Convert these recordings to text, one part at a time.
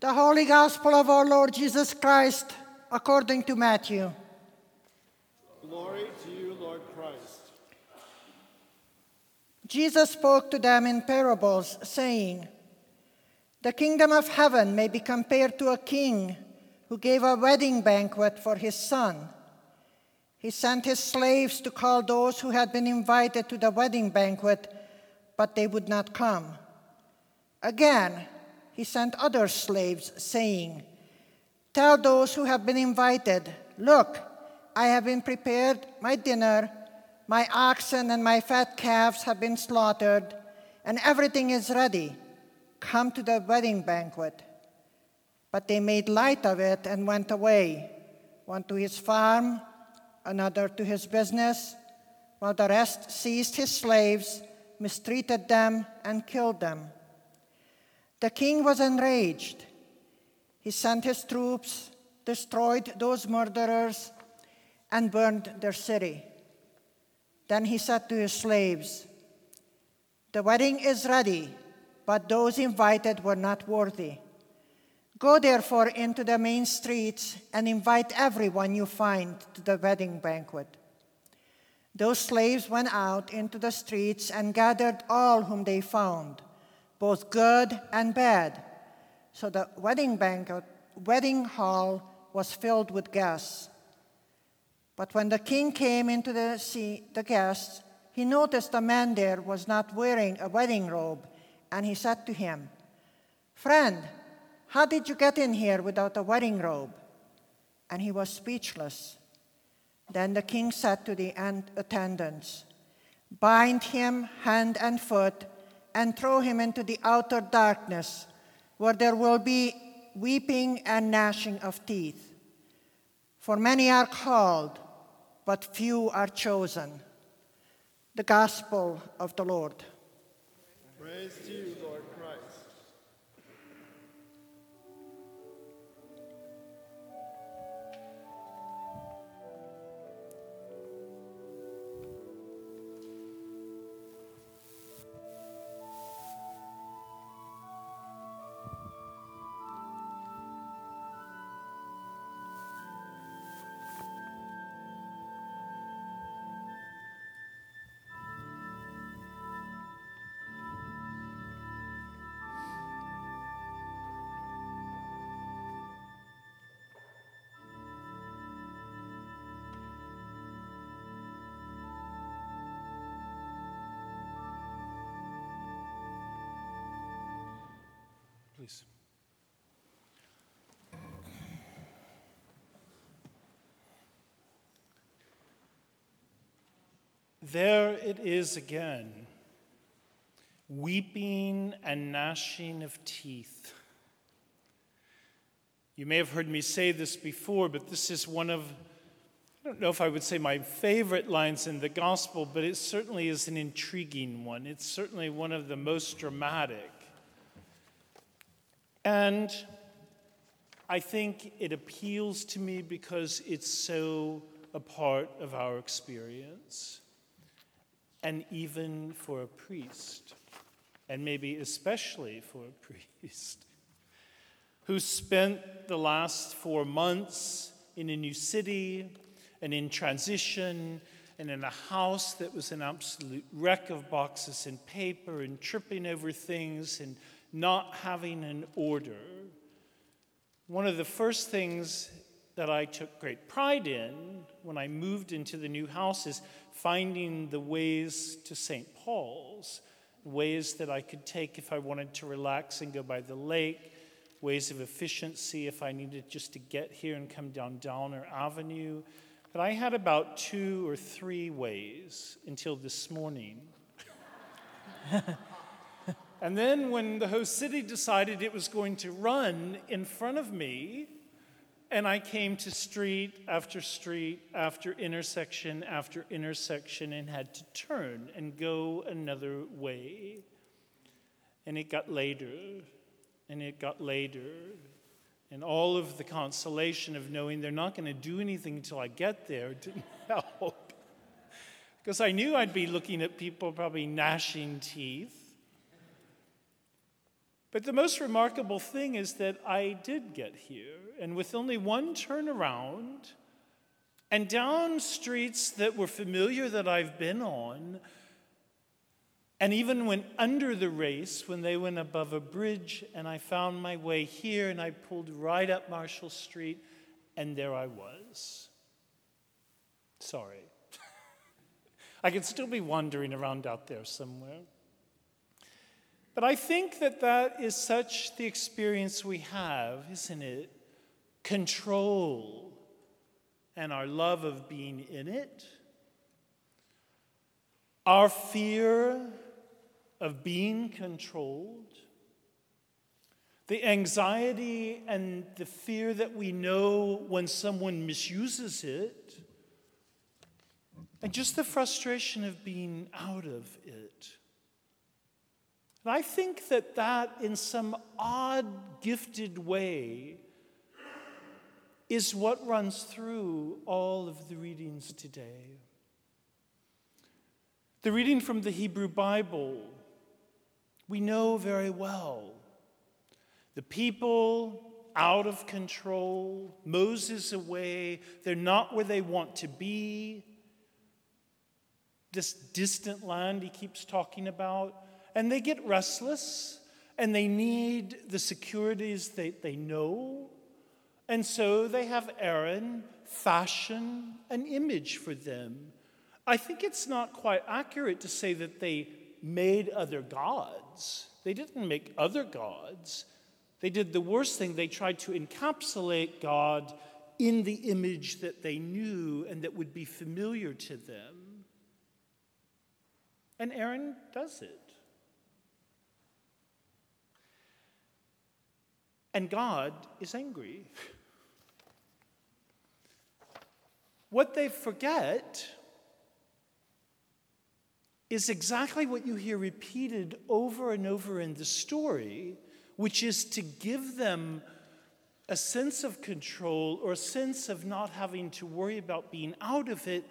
The Holy Gospel of our Lord Jesus Christ according to Matthew. Glory to you, Lord Christ. Jesus spoke to them in parables, saying, The kingdom of heaven may be compared to a king who gave a wedding banquet for his son. He sent his slaves to call those who had been invited to the wedding banquet, but they would not come. Again, he sent other slaves, saying, Tell those who have been invited, Look, I have been prepared my dinner, my oxen and my fat calves have been slaughtered, and everything is ready. Come to the wedding banquet. But they made light of it and went away, one to his farm, another to his business, while the rest seized his slaves, mistreated them, and killed them. The king was enraged. He sent his troops, destroyed those murderers, and burned their city. Then he said to his slaves, The wedding is ready, but those invited were not worthy. Go therefore into the main streets and invite everyone you find to the wedding banquet. Those slaves went out into the streets and gathered all whom they found, both good and bad. So the wedding banquet, uh, wedding hall was filled with guests. But when the king came into the see the guests, he noticed a man there was not wearing a wedding robe, and he said to him, Friend, how did you get in here without a wedding robe? And he was speechless. Then the king said to the attendants, Bind him hand and foot and throw him into the outer darkness, where there will be weeping and gnashing of teeth. For many are called, but few are chosen. The Gospel of the Lord. Praise to you, Lord. There it is again weeping and gnashing of teeth. You may have heard me say this before, but this is one of, I don't know if I would say my favorite lines in the gospel, but it certainly is an intriguing one. It's certainly one of the most dramatic. And I think it appeals to me because it's so a part of our experience. And even for a priest, and maybe especially for a priest, who spent the last four months in a new city and in transition and in a house that was an absolute wreck of boxes and paper and tripping over things and not having an order. One of the first things that I took great pride in when I moved into the new house is finding the ways to St. Paul's, ways that I could take if I wanted to relax and go by the lake, ways of efficiency if I needed just to get here and come down Downer Avenue. But I had about two or three ways until this morning. And then, when the host city decided it was going to run in front of me, and I came to street after street after intersection after intersection and had to turn and go another way. And it got later, and it got later. And all of the consolation of knowing they're not going to do anything until I get there didn't help. Because I knew I'd be looking at people probably gnashing teeth But the most remarkable thing is that I did get here, and with only one turnaround, and down streets that were familiar that I've been on, and even went under the race when they went above a bridge, and I found my way here, and I pulled right up Marshall Street, and there I was. Sorry. I could still be wandering around out there somewhere. But I think that that is such the experience we have, isn't it? Control and our love of being in it, our fear of being controlled, the anxiety and the fear that we know when someone misuses it, and just the frustration of being out of it. And I think that that, in some odd, gifted way, is what runs through all of the readings today. The reading from the Hebrew Bible, we know very well. The people out of control, Moses away, they're not where they want to be. This distant land he keeps talking about and they get restless and they need the securities that they know. And so they have Aaron fashion an image for them. I think it's not quite accurate to say that they made other gods. They didn't make other gods. They did the worst thing. They tried to encapsulate God in the image that they knew and that would be familiar to them. And Aaron does it. And God is angry. What they forget is exactly what you hear repeated over and over in the story, which is to give them a sense of control or a sense of not having to worry about being out of it.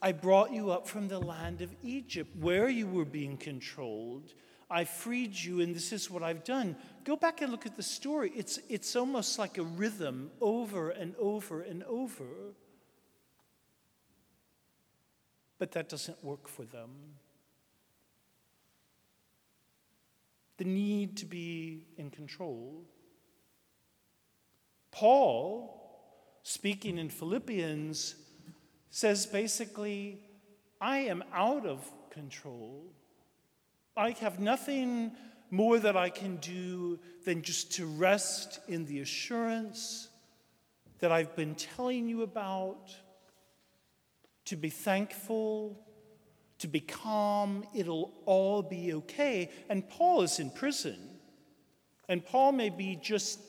I brought you up from the land of Egypt, where you were being controlled. I freed you, and this is what I've done. Go back and look at the story. It's, it's almost like a rhythm over and over and over. But that doesn't work for them. The need to be in control. Paul, speaking in Philippians, says basically, I am out of control. I have nothing more that I can do than just to rest in the assurance that I've been telling you about, to be thankful, to be calm, it'll all be okay. And Paul is in prison. And Paul may be just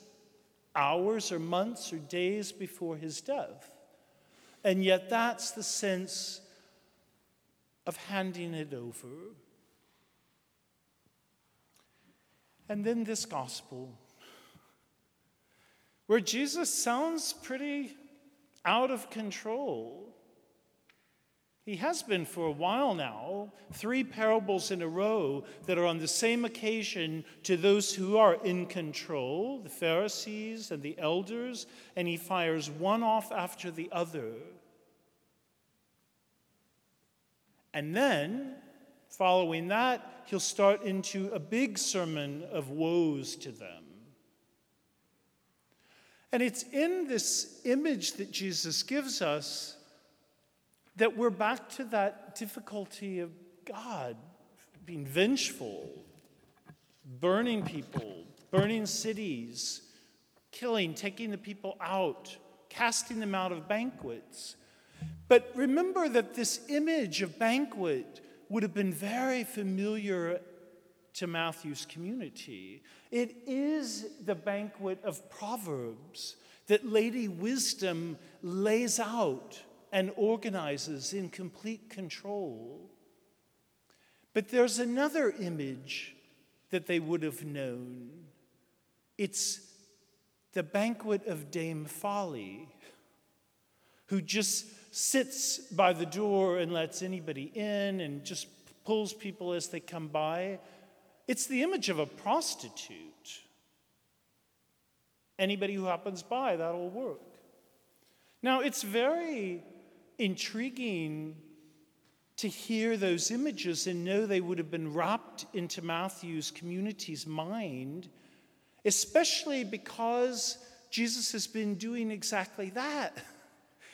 hours or months or days before his death. And yet, that's the sense of handing it over And then this gospel, where Jesus sounds pretty out of control. He has been for a while now, three parables in a row that are on the same occasion to those who are in control, the Pharisees and the elders, and he fires one off after the other. And then Following that, he'll start into a big sermon of woes to them. And it's in this image that Jesus gives us that we're back to that difficulty of God being vengeful, burning people, burning cities, killing, taking the people out, casting them out of banquets. But remember that this image of banquet would have been very familiar to Matthew's community. It is the banquet of Proverbs that Lady Wisdom lays out and organizes in complete control. But there's another image that they would have known. It's the banquet of Dame Folly, who just sits by the door and lets anybody in and just pulls people as they come by. It's the image of a prostitute. Anybody who happens by, that'll work. Now, it's very intriguing to hear those images and know they would have been wrapped into Matthew's community's mind, especially because Jesus has been doing exactly that.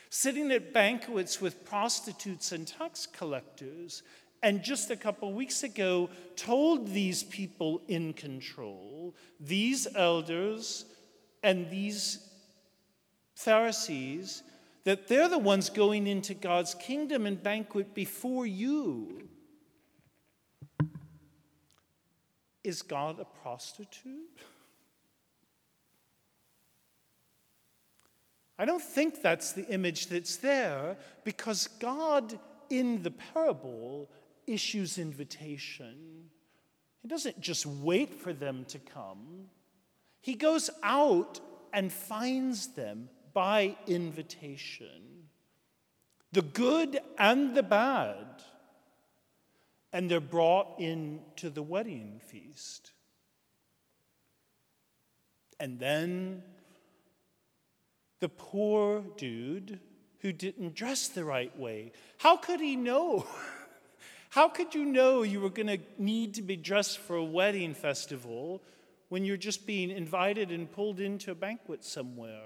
Sitting at banquets with prostitutes and tax collectors, and just a couple weeks ago told these people in control, these elders and these Pharisees, that they're the ones going into God's kingdom and banquet before you. Is God a prostitute? I don't think that's the image that's there because God in the parable issues invitation. He doesn't just wait for them to come, He goes out and finds them by invitation. The good and the bad. And they're brought into the wedding feast. And then the poor dude who didn't dress the right way, how could he know? How could you know you were going to need to be dressed for a wedding festival when you're just being invited and pulled into a banquet somewhere?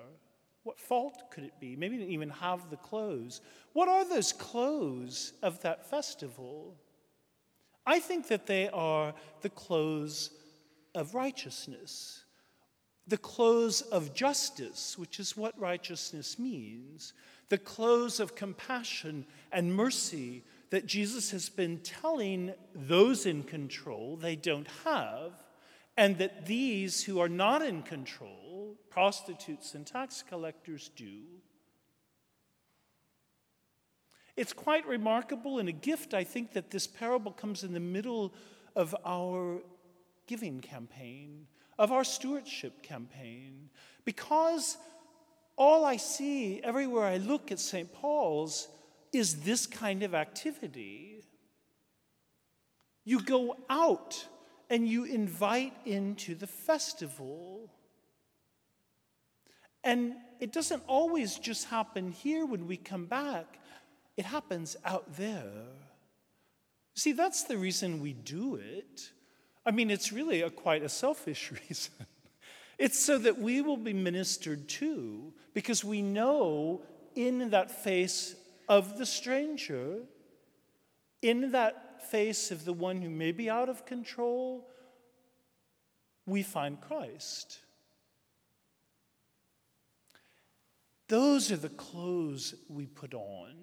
What fault could it be? Maybe you didn't even have the clothes. What are those clothes of that festival? I think that they are the clothes of righteousness, the clothes of justice, which is what righteousness means, the clothes of compassion and mercy that Jesus has been telling those in control they don't have, and that these who are not in control, prostitutes and tax collectors, do. It's quite remarkable and a gift, I think, that this parable comes in the middle of our giving campaign, of our stewardship campaign, because all I see everywhere I look at St. Paul's is this kind of activity. You go out and you invite into the festival. And it doesn't always just happen here when we come back, it happens out there. See, that's the reason we do it. I mean, it's really a, quite a selfish reason. It's so that we will be ministered to, because we know in that face of the stranger, in that face of the one who may be out of control, we find Christ. Those are the clothes we put on.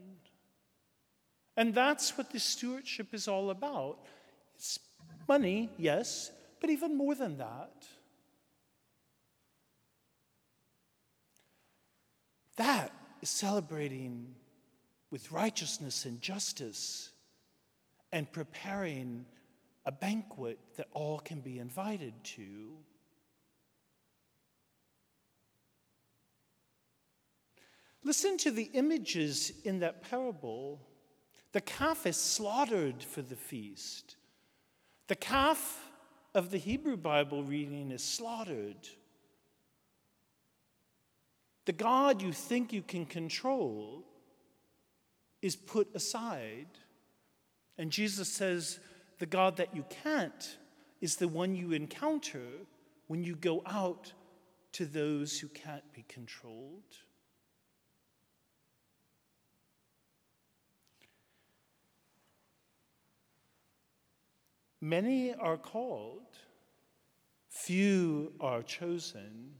And that's what the stewardship is all about. It's money, yes, but even more than that. That is celebrating with righteousness and justice and preparing a banquet that all can be invited to. Listen to the images in that parable. The calf is slaughtered for the feast. The calf of the Hebrew Bible reading is slaughtered. The God you think you can control is put aside. And Jesus says, the God that you can't is the one you encounter when you go out to those who can't be controlled. Many are called, few are chosen.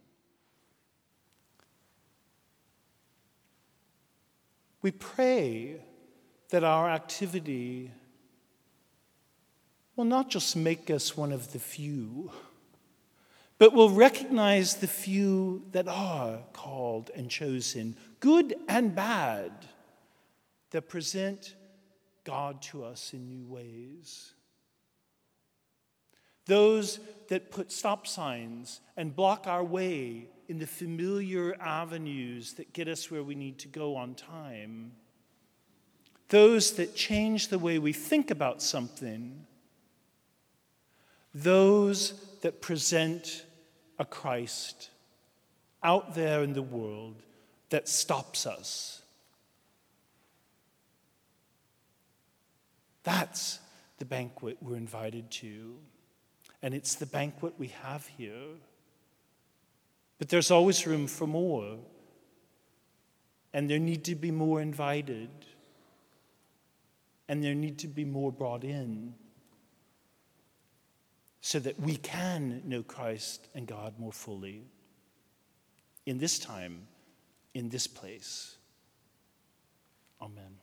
We pray that our activity will not just make us one of the few, but will recognize the few that are called and chosen, good and bad, that present God to us in new ways. Those that put stop signs and block our way in the familiar avenues that get us where we need to go on time. Those that change the way we think about something. Those that present a Christ out there in the world that stops us. That's the banquet we're invited to. And it's the banquet we have here. But there's always room for more. And there need to be more invited. And there need to be more brought in so that we can know Christ and God more fully in this time, in this place. Amen.